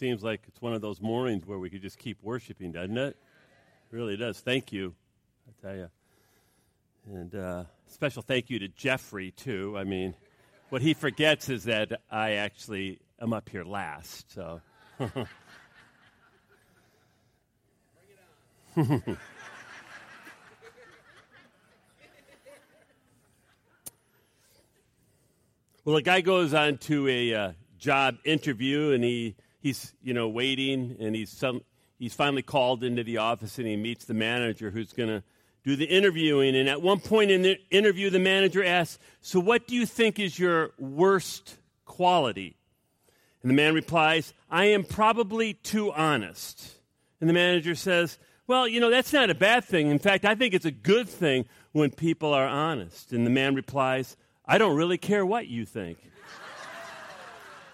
seems like it's one of those mornings where we could just keep worshiping, doesn't it? Really does. Thank you, I tell you. And uh, special thank you to Jeffrey, too. I mean, what he forgets is that I actually am up here last, so. well, a guy goes on to a uh, job interview and he, he's you know waiting and he's some he's finally called into the office and he meets the manager who's going to do the interviewing. And at one point in the interview the manager asks so what do you think is your worst quality? And the man replies i am probably too honest. And the manager says well you know that's not a bad thing. In fact i think it's a good thing when people are honest. And the man replies i don't really care what you think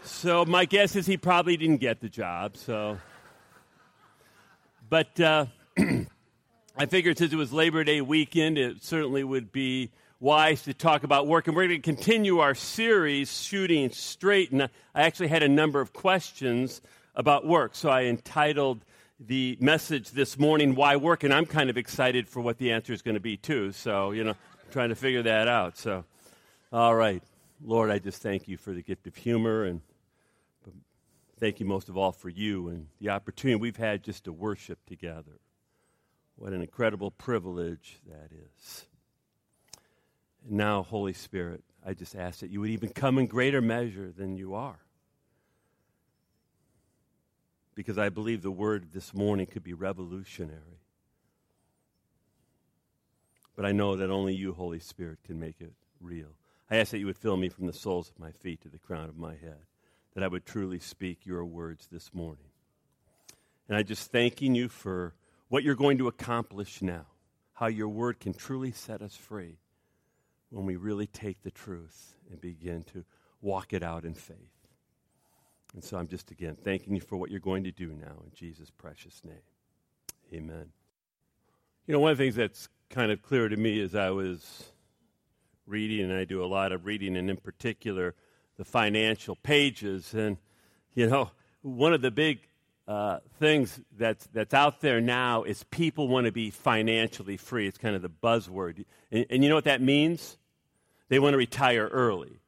so my guess is he probably didn't get the job. So, but uh, I figured since it was Labor Day weekend, it certainly would be wise to talk about work. And we're going to continue our series, Shooting Straight. And I actually had a number of questions about work. So I entitled the message this morning, Why Work? And I'm kind of excited for what the answer is going to be, too. So, you know, trying to figure that out. So, all right. Lord, I just thank you for the gift of humor and thank you most of all for you and the opportunity we've had just to worship together. What an incredible privilege that is. And now, Holy Spirit, I just ask that you would even come in greater measure than you are. Because I believe the word this morning could be revolutionary. But I know that only you, Holy Spirit, can make it real. I ask that you would fill me from the soles of my feet to the crown of my head that I would truly speak your words this morning. And I just thanking you for what you're going to accomplish now, how your word can truly set us free when we really take the truth and begin to walk it out in faith. And so I'm just again thanking you for what you're going to do now in Jesus' precious name. Amen. You know, one of the things that's kind of clear to me as I was reading, and I do a lot of reading, and in particular, the financial pages. And, you know, one of the big uh, things that's, that's out there now is people want to be financially free. It's kind of the buzzword. And, and you know what that means? They want to retire early.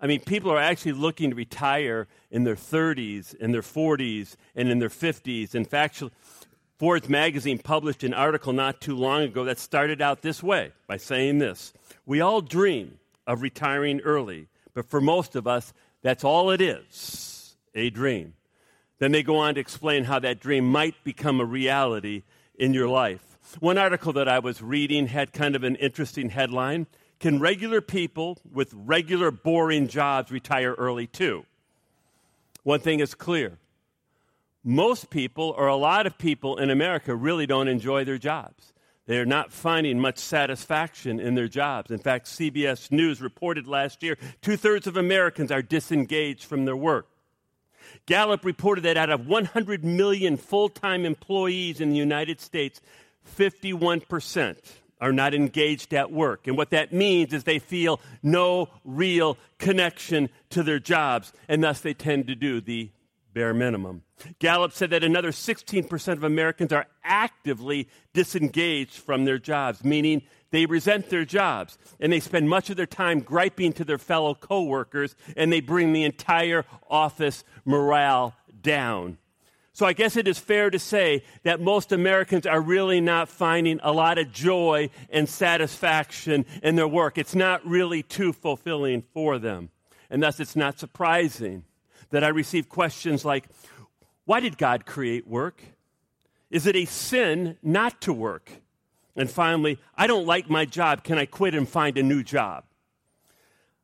I mean, people are actually looking to retire in their 30s, in their 40s, and in their 50s. In fact, Forbes magazine published an article not too long ago that started out this way by saying this We all dream of retiring early, but for most of us, that's all it is a dream. Then they go on to explain how that dream might become a reality in your life. One article that I was reading had kind of an interesting headline Can regular people with regular, boring jobs retire early too? One thing is clear most people, or a lot of people in America, really don't enjoy their jobs. They are not finding much satisfaction in their jobs. In fact, CBS News reported last year two thirds of Americans are disengaged from their work. Gallup reported that out of 100 million full time employees in the United States, 51% are not engaged at work. And what that means is they feel no real connection to their jobs, and thus they tend to do the bare minimum. Gallup said that another 16% of Americans are actively disengaged from their jobs, meaning they resent their jobs and they spend much of their time griping to their fellow coworkers and they bring the entire office morale down. So I guess it is fair to say that most Americans are really not finding a lot of joy and satisfaction in their work. It's not really too fulfilling for them. And thus it's not surprising that I receive questions like, why did God create work? Is it a sin not to work? And finally, I don't like my job. Can I quit and find a new job?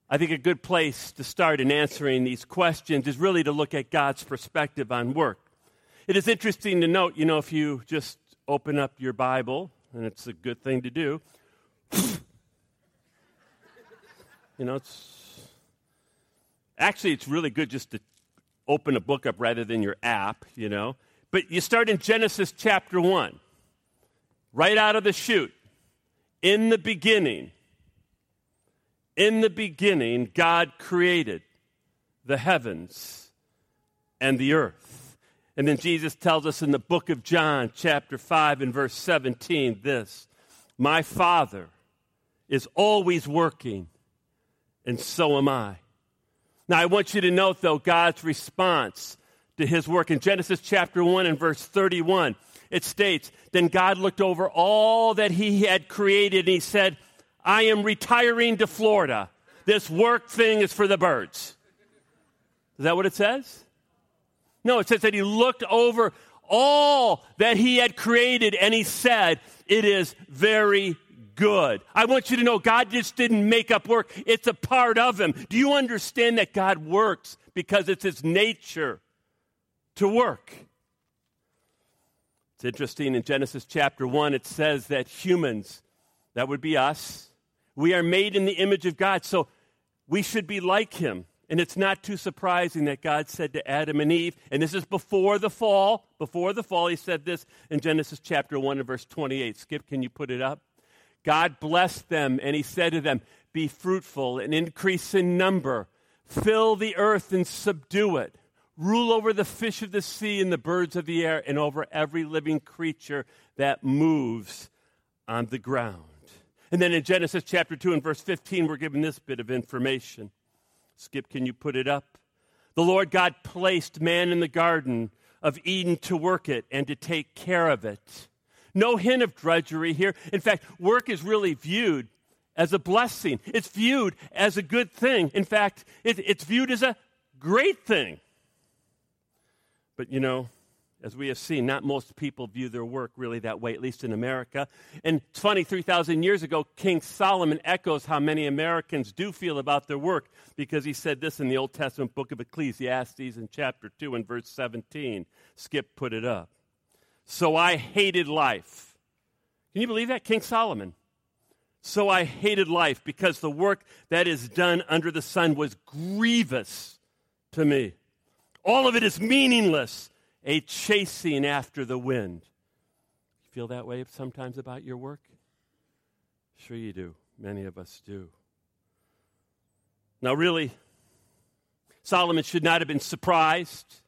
I think a good place to start in answering these questions is really to look at God's perspective on work. It is interesting to note, you know, if you just open up your Bible, and it's a good thing to do, you know, it's actually it's really good just to open a book up rather than your app, you know. But you start in Genesis chapter 1, right out of the chute. In the beginning, in the beginning, God created the heavens and the earth. And then Jesus tells us in the book of John, chapter 5, and verse 17, this My Father is always working, and so am I. Now, I want you to note, though, God's response to his work. In Genesis chapter 1 and verse 31, it states, Then God looked over all that he had created, and he said, I am retiring to Florida. This work thing is for the birds. Is that what it says? No, it says that he looked over all that he had created and he said, It is very good. I want you to know God just didn't make up work, it's a part of him. Do you understand that God works because it's his nature to work? It's interesting in Genesis chapter 1, it says that humans, that would be us, we are made in the image of God, so we should be like him. And it's not too surprising that God said to Adam and Eve, and this is before the fall, before the fall, he said this in Genesis chapter 1 and verse 28. Skip, can you put it up? God blessed them, and he said to them, Be fruitful and increase in number, fill the earth and subdue it, rule over the fish of the sea and the birds of the air, and over every living creature that moves on the ground. And then in Genesis chapter 2 and verse 15, we're given this bit of information. Skip, can you put it up? The Lord God placed man in the garden of Eden to work it and to take care of it. No hint of drudgery here. In fact, work is really viewed as a blessing, it's viewed as a good thing. In fact, it, it's viewed as a great thing. But you know, as we have seen, not most people view their work really that way, at least in America. And it's funny, 3,000 years ago, King Solomon echoes how many Americans do feel about their work because he said this in the Old Testament book of Ecclesiastes in chapter 2 and verse 17. Skip put it up. So I hated life. Can you believe that? King Solomon. So I hated life because the work that is done under the sun was grievous to me. All of it is meaningless a chasing after the wind. You feel that way sometimes about your work? Sure, you do. Many of us do. Now, really, Solomon should not have been surprised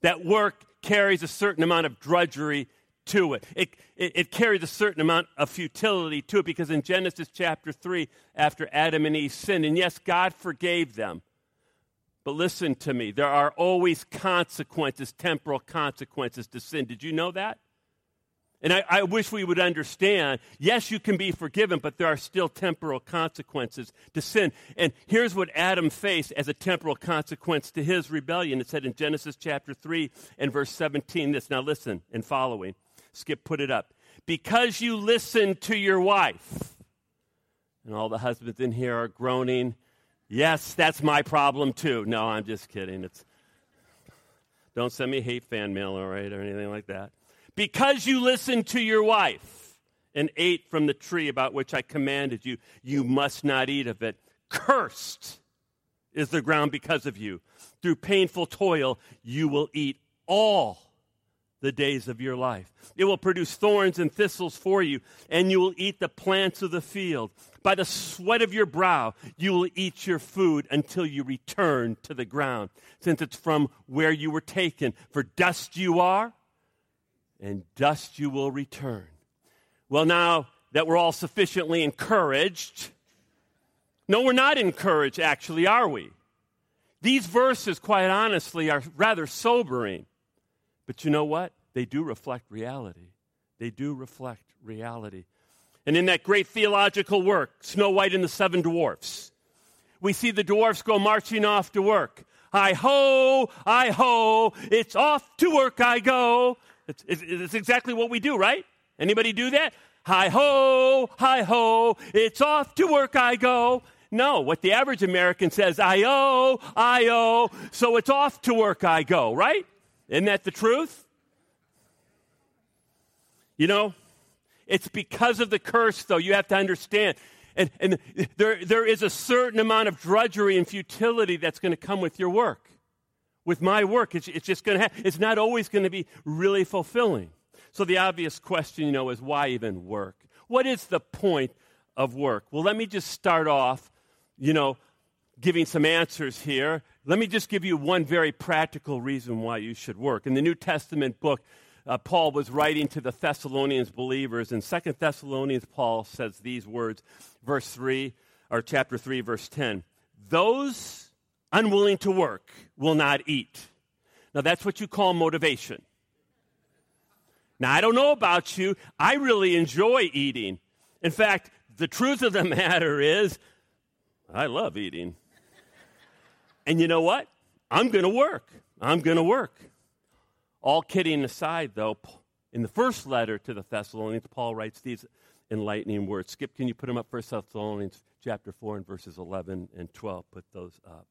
that work carries a certain amount of drudgery to it. It, it. it, carries a certain amount of futility to it because in Genesis chapter 3, after Adam and Eve sinned, and yes, God forgave them, but listen to me, there are always consequences, temporal consequences to sin. Did you know that? And I, I, wish we would understand yes, you can be forgiven, but there are still temporal consequences to sin. And here's what Adam faced as a temporal consequence to his rebellion. It said in Genesis chapter 3 and verse 17 this. Now listen and following. Skip, put it up. Because you listened to your wife. And all the husbands in here are groaning Yes, that's my problem too. No, I'm just kidding. It's don't send me hate fan mail, all right, or anything like that. Because you listened to your wife and ate from the tree about which I commanded you, you must not eat of it. Cursed is the ground because of you. Through painful toil, you will eat all the days of your life. It will produce thorns and thistles for you, and you will eat the plants of the field. By the sweat of your brow, you will eat your food until you return to the ground, since it's from where you were taken. For dust you are, and dust you will return. Well, now that we're all sufficiently encouraged, no, we're not encouraged, actually, are we? These verses, quite honestly, are rather sobering. But you know what? They do reflect reality. They do reflect reality. And in that great theological work, Snow White and the Seven Dwarfs, we see the dwarfs go marching off to work. Hi ho, I ho, it's off to work I go. It's, it's, exactly what we do, right? Anybody do that? Hi ho, hi ho, it's off to work I go. No, what the average American says, I I so it's off to work I go, right? Isn't that the truth? You know, it's because of the curse, though, you have to understand. And, and there, there is a certain amount of drudgery and futility that's going to come with your work. With my work, it's, it's just going to have, it's not always going to be really fulfilling. So the obvious question, you know, is why even work? What is the point of work? Well, let me just start off, you know, giving some answers here. Let me just give you one very practical reason why you should work. In the New Testament book, uh, Paul was writing to the Thessalonians believers. In Second Thessalonians, Paul says these words, verse 3, or chapter 3, verse 10. Those unwilling to work will not eat. Now, that's what you call motivation. Now, I don't know about you. I really enjoy eating. In fact, the truth of the matter is, I love eating. And you know what? I'm going to work. I'm going to work. All kidding aside, though, in the first letter to the Thessalonians, Paul writes these enlightening words. Skip, can you put them up? First Thessalonians chapter 4 and verses 11 and 12. Put those up.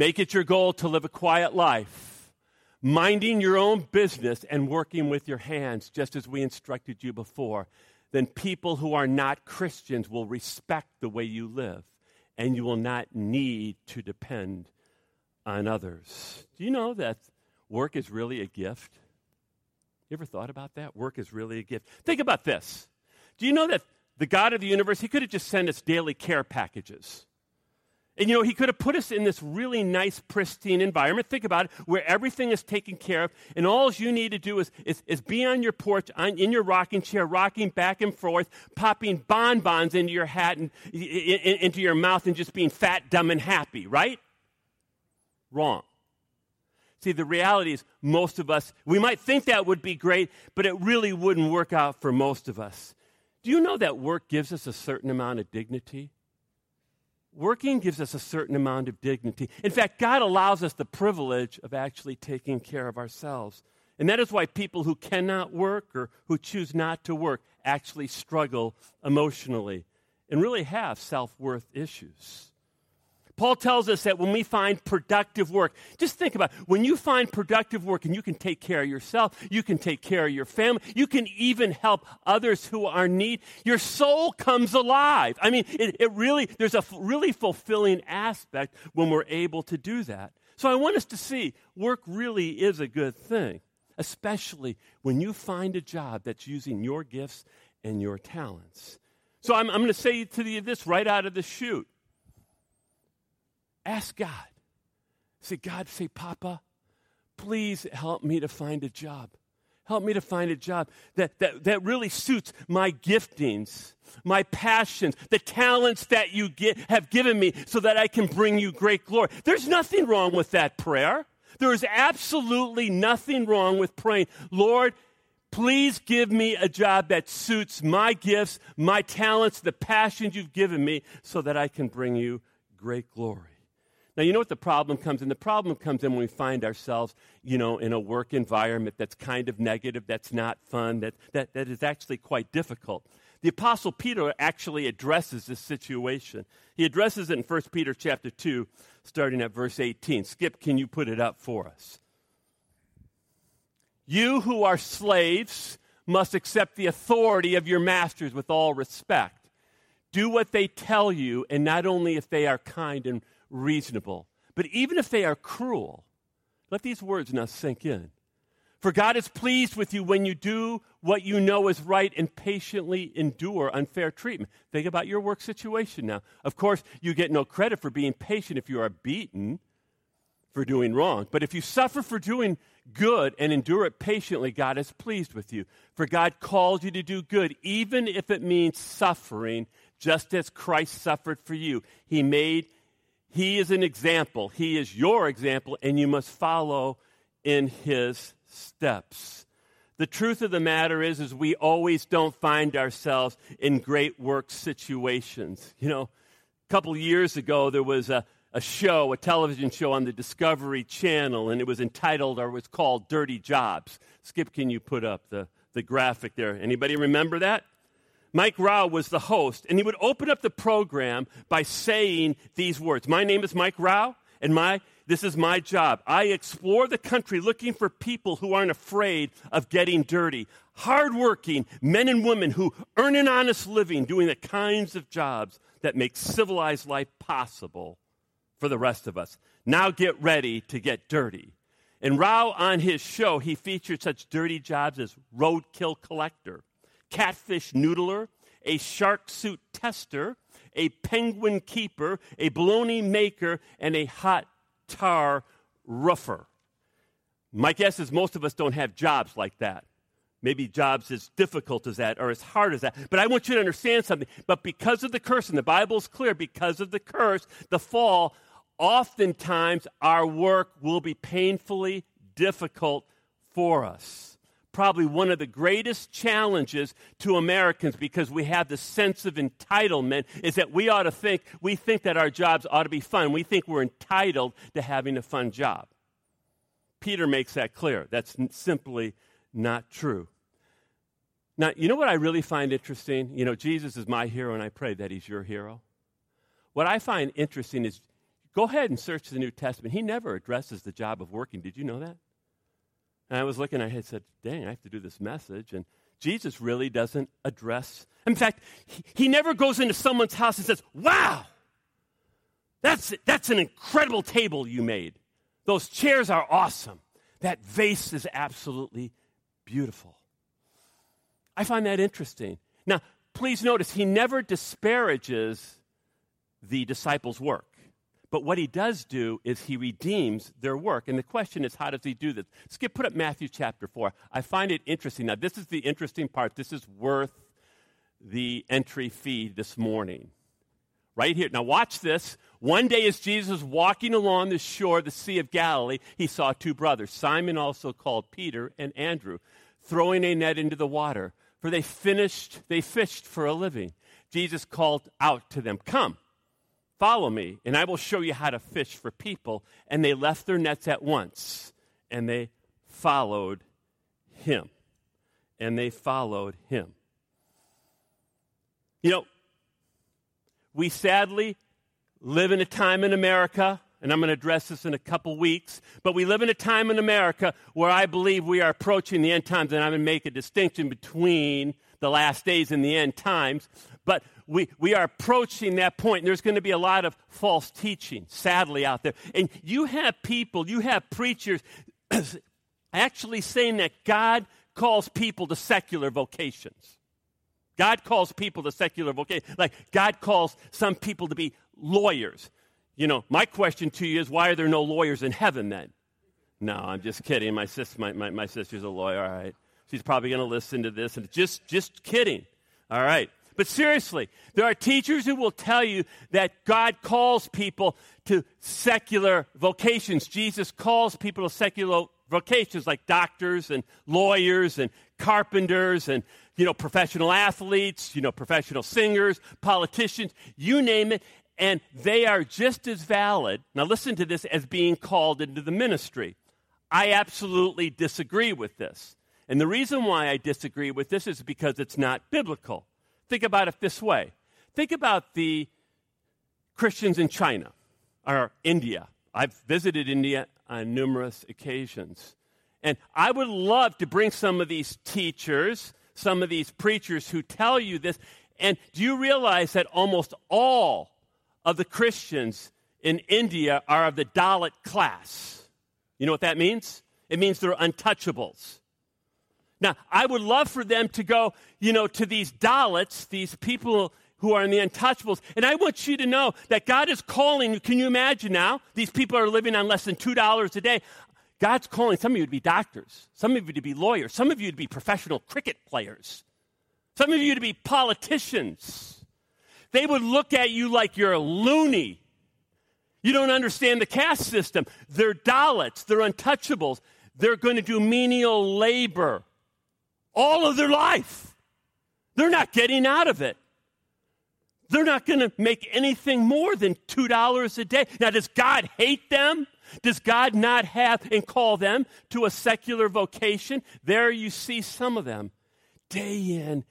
Make it your goal to live a quiet life, minding your own business and working with your hands, just as we instructed you before. Then people who are not Christians will respect the way you live and you will not need to depend on others. Do you know that work is really a gift? You ever thought about that? Work is really a gift. Think about this. Do you know that the God of the universe, He could have just sent us daily care packages? And you know, he could have put us in this really nice, pristine environment. Think about it, where everything is taken care of, and all you need to do is, is, is be on your porch, on, in your rocking chair, rocking back and forth, popping bonbons into your hat and in, in, into your mouth, and just being fat, dumb, and happy, right? Wrong. See, the reality is, most of us, we might think that would be great, but it really wouldn't work out for most of us. Do you know that work gives us a certain amount of dignity? Working gives us a certain amount of dignity. In fact, God allows us the privilege of actually taking care of ourselves. And that is why people who cannot work or who choose not to work actually struggle emotionally and really have self worth issues. Paul tells us that when we find productive work, just think about it. when you find productive work and you can take care of yourself, you can take care of your family, you can even help others who are in need, your soul comes alive. I mean, it, it really, there's a really fulfilling aspect when we're able to do that. So I want us to see work really is a good thing, especially when you find a job that's using your gifts and your talents. So I'm, I'm going to say to you this right out of the chute. Ask God. Say, God, say, Papa, please help me to find a job. Help me to find a job that, that, that really suits my giftings, my passions, the talents that you get, have given me so that I can bring you great glory. There's nothing wrong with that prayer. There is absolutely nothing wrong with praying, Lord, please give me a job that suits my gifts, my talents, the passions you've given me so that I can bring you great glory. Now, you know what the problem comes in? The problem comes in when we find ourselves, you know, in a work environment that's kind of negative, that's not fun, that, that, that is actually quite difficult. The Apostle Peter actually addresses this situation. He addresses it in 1 Peter chapter 2, starting at verse 18. Skip, can you put it up for us? You who are slaves must accept the authority of your masters with all respect. Do what they tell you, and not only if they are kind and reasonable. But even if they are cruel, let these words now sink in. For God is pleased with you when you do what you know is right and patiently endure unfair treatment. Think about your work situation now. Of course, you get no credit for being patient if you are beaten for doing wrong. But if you suffer for doing good and endure it patiently, God is pleased with you. For God called you to do good, even if it means suffering, just as Christ suffered for you. He made he is an example. He is your example, and you must follow in his steps. The truth of the matter is, is we always don't find ourselves in great work situations. You know, a couple years ago, there was a, a show, a television show on the Discovery Channel, and it was entitled or was called Dirty Jobs. Skip, can you put up the, the graphic there? Anybody remember that? Mike Rowe was the host, and he would open up the program by saying these words My name is Mike Rowe, and my, this is my job. I explore the country looking for people who aren't afraid of getting dirty, hardworking men and women who earn an honest living doing the kinds of jobs that make civilized life possible for the rest of us. Now get ready to get dirty. And Rowe, on his show, he featured such dirty jobs as roadkill collector catfish noodler, a shark suit tester, a penguin keeper, a bologna maker, and a hot tar roofer. My guess is most of us don't have jobs like that. Maybe jobs as difficult as that or as hard as that. But I want you to understand something. But because of the curse, and the Bible's clear, because of the curse, the fall, oftentimes our work will be painfully difficult for us. Probably one of the greatest challenges to Americans because we have the sense of entitlement is that we ought to think, we think that our jobs ought to be fun. We think we're entitled to having a fun job. Peter makes that clear. That's simply not true. Now, you know what I really find interesting? You know, Jesus is my hero, and I pray that he's your hero. What I find interesting is go ahead and search the New Testament. He never addresses the job of working. Did you know that? And I was looking, I had said, dang, I have to do this message. And Jesus really doesn't address. In fact, he, he never goes into someone's house and says, wow, that's, that's an incredible table you made. Those chairs are awesome. That vase is absolutely beautiful. I find that interesting. Now, please notice, he never disparages the disciples' work. But what he does do is he redeems their work. And the question is, how does he do this? Skip, put up Matthew chapter 4. I find it interesting. Now, this is the interesting part. This is worth the entry fee this morning. Right here. Now, watch this. One day, as Jesus was walking along the shore of the Sea of Galilee, he saw two brothers, Simon, also called Peter, and Andrew, throwing a net into the water, for they finished, they fished for a living. Jesus called out to them, Come, follow me, and I will show you how to fish for people. And they left their nets at once, and they followed him. And they followed him. You know, we sadly live in a time in America, and I'm going to address this in a couple weeks, but we live in a time in America where I believe we are approaching the end times, and I'm going to make a distinction between the last days and the end times. But we, we are approaching that point, there's going to be a lot of false teaching, sadly, out there. And you have people, you have preachers actually saying that God calls people to secular vocations. God calls people to secular vocation. Like God calls some people to be lawyers. You know, my question to you is why are there no lawyers in heaven then? No, I'm just kidding. My, sis, my, my, my sister's a lawyer, all right. She's probably going to listen to this. And just, just kidding. All right. But seriously, there are teachers who will tell you that God calls people to secular vocations. Jesus calls people to secular vocations like doctors and lawyers and carpenters and you know professional athletes, you know professional singers, politicians, you name it and they are just as valid, now listen to this, as being called into the ministry. I absolutely disagree with this. And the reason why I disagree with this is because it's not biblical. Think about it this way think about the Christians in China or India. I've visited India on numerous occasions. And I would love to bring some of these teachers, some of these preachers who tell you this. And do you realize that almost all of the Christians in India are of the Dalit class. You know what that means? It means they're untouchables. Now, I would love for them to go, you know, to these Dalits, these people who are in the untouchables. And I want you to know that God is calling. Can you imagine now? These people are living on less than $2 a day. God's calling some of you to be doctors, some of you to be lawyers, some of you to be professional cricket players, some of you to be politicians. They would look at you like you're a loony. You don't understand the caste system. They're Dalits, they're untouchables. They're going to do menial labor all of their life. They're not getting out of it. They're not going to make anything more than $2 a day. Now, does God hate them? Does God not have and call them to a secular vocation? There you see some of them day in,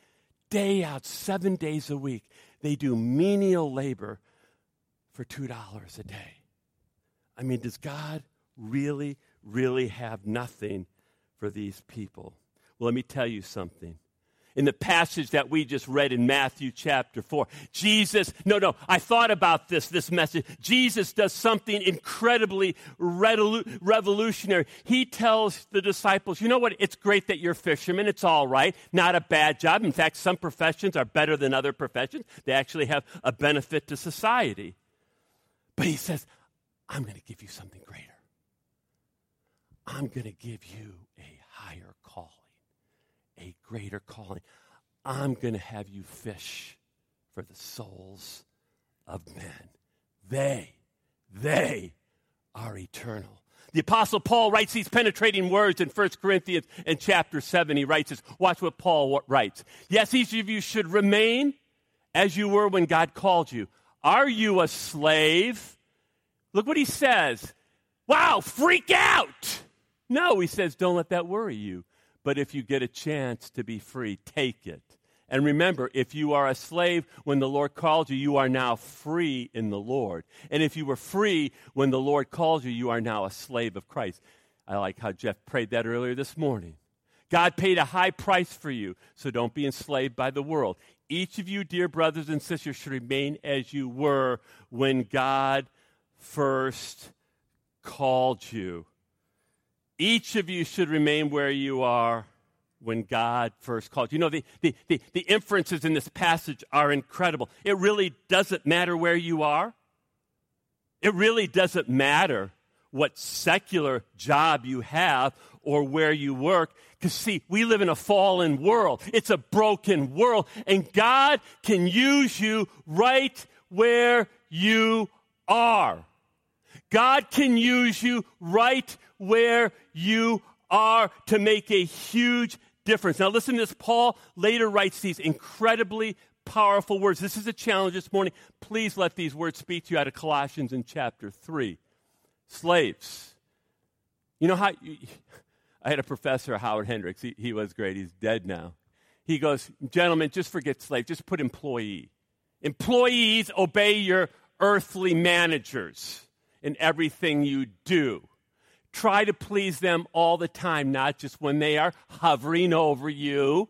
day out, seven days a week they do menial labor for $2 a day. I mean, does God really, really have nothing for these people? Well, let me tell you something in the passage that we just read in Matthew chapter 4. Jesus, no, no, I thought about this, this message. Jesus does something incredibly revolutionary. He tells the disciples, you know what? It's great that you're fishermen. It's all right. Not a bad job. In fact, some professions are better than other professions. They actually have a benefit to society. But he says, I'm going to give you something greater. I'm going to give you a higher a greater calling. I'm going to have you fish for the souls of men. They, they are eternal. The Apostle Paul writes these penetrating words in 1 Corinthians in chapter 7. He writes this. Watch what Paul writes. Yes, each of you should remain as you were when God called you. Are you a slave? Look what he says. Wow, freak out. No, he says, don't let that worry you. But if you get a chance to be free, take it. And remember, if you are a slave when the Lord called you, you are now free in the Lord. And if you were free when the Lord called you, you are now a slave of Christ. I like how Jeff prayed that earlier this morning. God paid a high price for you, so don't be enslaved by the world. Each of you, dear brothers and sisters, should remain as you were when God first called you. Each of you should remain where you are when God first called. You know, the, the, the, the, inferences in this passage are incredible. It really doesn't matter where you are, it really doesn't matter what secular job you have or where you work. Because, see, we live in a fallen world, it's a broken world, and God can use you right where you are. God can use you right where you are to make a huge difference. Now, listen to this. Paul later writes these incredibly powerful words. This is a challenge this morning. Please let these words speak to you out of Colossians in chapter 3. Slaves. You know how. You, I had a professor, Howard Hendricks. He, he was great. He's dead now. He goes, Gentlemen, just forget slave. Just put employee. Employees obey your earthly managers in everything you do. Try to please them all the time, not just when they are hovering over you.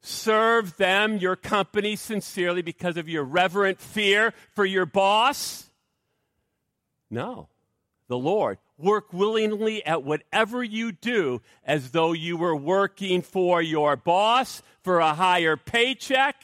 Serve them, your company, sincerely because of your reverent fear for your boss. No, the Lord. Work willingly at whatever you do as though you were working for your boss for a higher paycheck,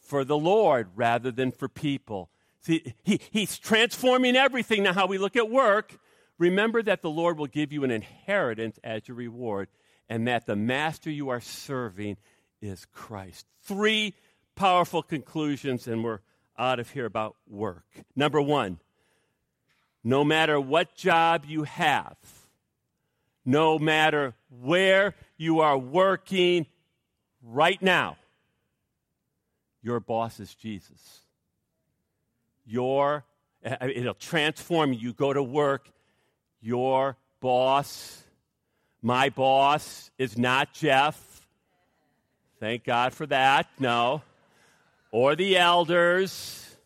for the Lord rather than for people. See, he, he's transforming everything now, how we look at work. Remember that the Lord will give you an inheritance as your reward, and that the master you are serving is Christ. Three powerful conclusions, and we're out of here about work. Number one, no matter what job you have, no matter where you are working right now, your boss is Jesus your, uh, it'll transform you. You go to work, your boss, my boss is not Jeff. Thank God for that. No. Or the elders.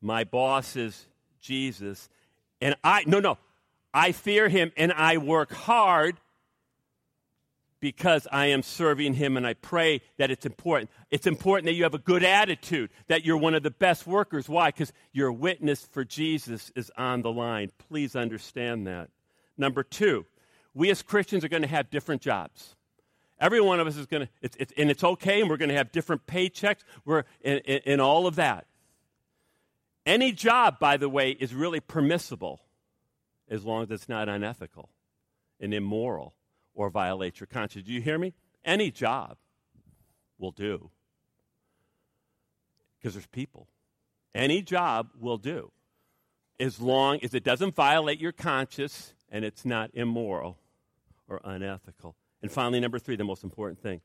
My boss is Jesus. And I, no, no. I fear him and I work hard because I am serving Him, and I pray that it's important. It's important that you have a good attitude, that you're one of the best workers. Why? Because your witness for Jesus is on the line. Please understand that. Number two, we as Christians are going to have different jobs. Every one of us is going to, it's, and it's okay, and we're going to have different paychecks. We're in all of that. Any job, by the way, is really permissible as long as it's not unethical and immoral or violate your conscience. Do you hear me? Any job will do. Because there's people. Any job will do. As long as it doesn't violate your conscience and it's not immoral or unethical. And finally, number three, the most important thing.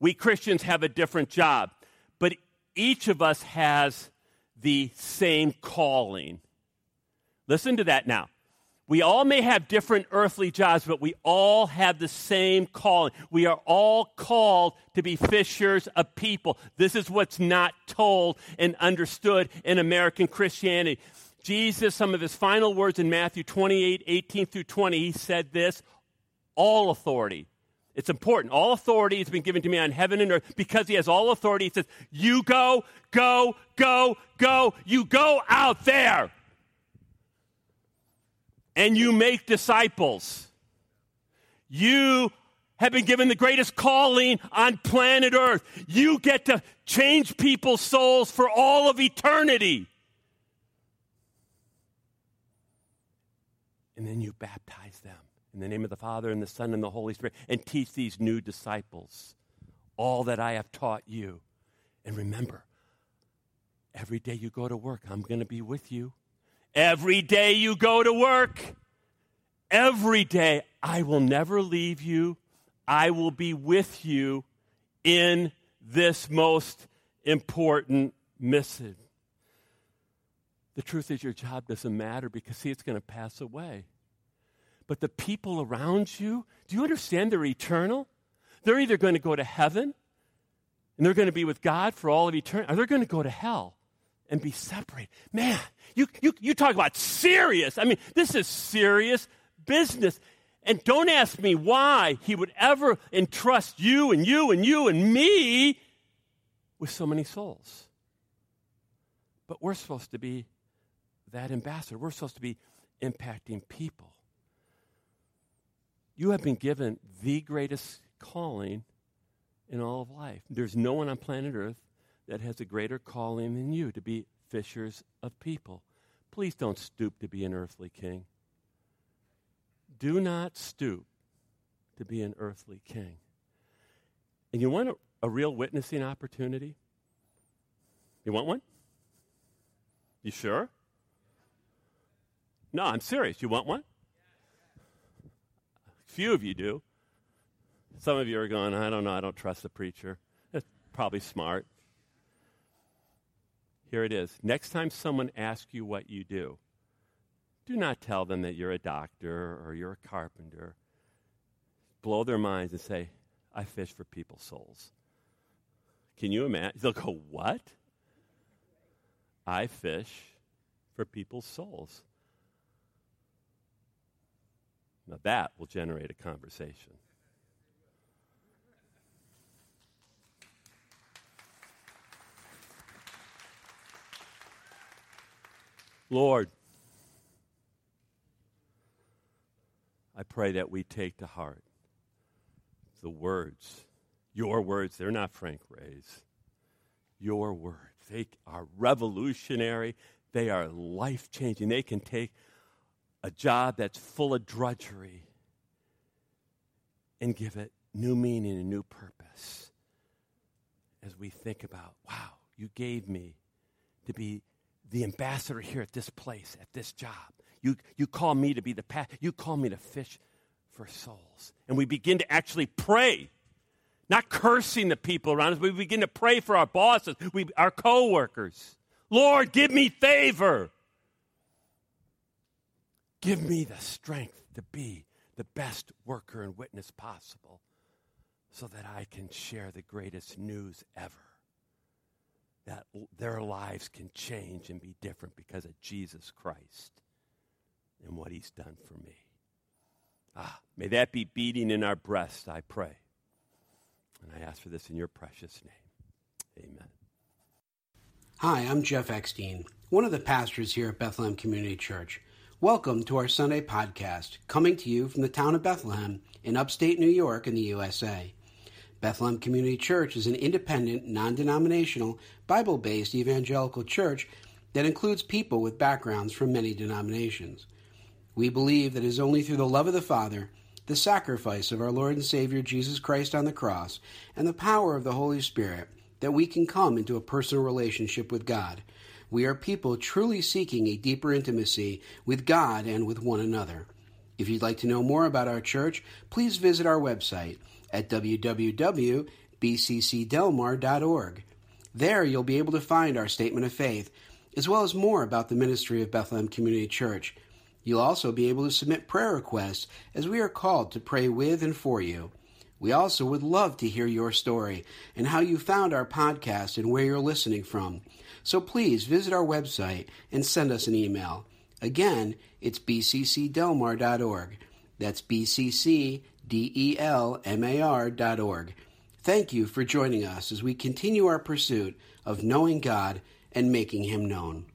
We Christians have a different job, but each of us has the same calling. Listen to that now. We all may have different earthly jobs, but we all have the same calling. We are all called to be fishers of people. This is what's not told and understood in American Christianity. Jesus, some of his final words in Matthew 28 18 through 20, he said this all authority. It's important. All authority has been given to me on heaven and earth because he has all authority. He says, You go, go, go, go. You go out there and you make disciples. You have been given the greatest calling on planet Earth. You get to change people's souls for all of eternity. And then you baptize them in the name of the Father and the Son and the Holy Spirit and teach these new disciples all that I have taught you. And remember, every day you go to work, I'm going to be with you. Every day you go to work, every day, I will never leave you. I will be with you in this most important mission. The truth is, your job doesn't matter because, see, it's going to pass away. But the people around you, do you understand they're eternal? They're either going to go to heaven and they're going to be with God for all of eternity, or they're going to go to hell and be separated. Man, you, you, you talk about serious. I mean, this is serious business. And don't ask me why he would ever entrust you and you and you and me with so many souls. But we're supposed to be that ambassador. We're supposed to be impacting people. You have been given the greatest calling in all of life. There's no one on planet Earth that has a greater calling than you to be fishers of people. Please don't stoop to be an earthly king. Do not stoop to be an earthly king. And you want a, a real witnessing opportunity? You want one? You sure? No, I'm serious. You want one? A few of you do. Some of you are going, I don't know, I don't trust the preacher. That's probably smart. Here it is. Next time someone asks you what you do, do not tell them that you're a doctor or you're a carpenter. Blow their minds and say, I fish for people's souls. Can you imagine? They'll go, What? I fish for people's souls. Now that will generate a conversation. Lord, I pray that we take to heart the words, your words. They're not Frank Ray's. Your words. They are revolutionary. They are life changing. They can take a job that's full of drudgery and give it new meaning and new purpose as we think about, wow, you gave me to be the ambassador here at this place, at this job. You, you call me to be the path. You call me to fish for souls. And we begin to actually pray, not cursing the people around us, we begin to pray for our bosses, we, our coworkers. Lord, give me favor. Give me the strength to be the best worker and witness possible so that I can share the greatest news ever. That their lives can change and be different because of Jesus Christ and what he's done for me. Ah, may that be beating in our breast, I pray. And I ask for this in your precious name. Amen. Hi, I'm Jeff Eckstein, one of the pastors here at Bethlehem Community Church. Welcome to our Sunday podcast, coming to you from the town of Bethlehem in upstate New York in the USA. Bethlehem Community Church is an independent, non denominational, Bible based evangelical church that includes people with backgrounds from many denominations. We believe that it is only through the love of the Father, the sacrifice of our Lord and Savior Jesus Christ on the cross, and the power of the Holy Spirit that we can come into a personal relationship with God we are people truly seeking a deeper intimacy with God and with one another. If you'd like to know more about our church, please visit our website at www.bccdelmar.org. There you'll be able to find our statement of faith, as well as more about the ministry of Bethlehem Community Church. You'll also be able to submit prayer requests as we are called to pray with and for you. We also would love to hear your story and how you found our podcast and where you're listening from. So please visit our website and send us an email. Again, it's bccdelmar.org. That's bccdelmar.org. Thank you for joining us as we continue our pursuit of knowing God and making Him known.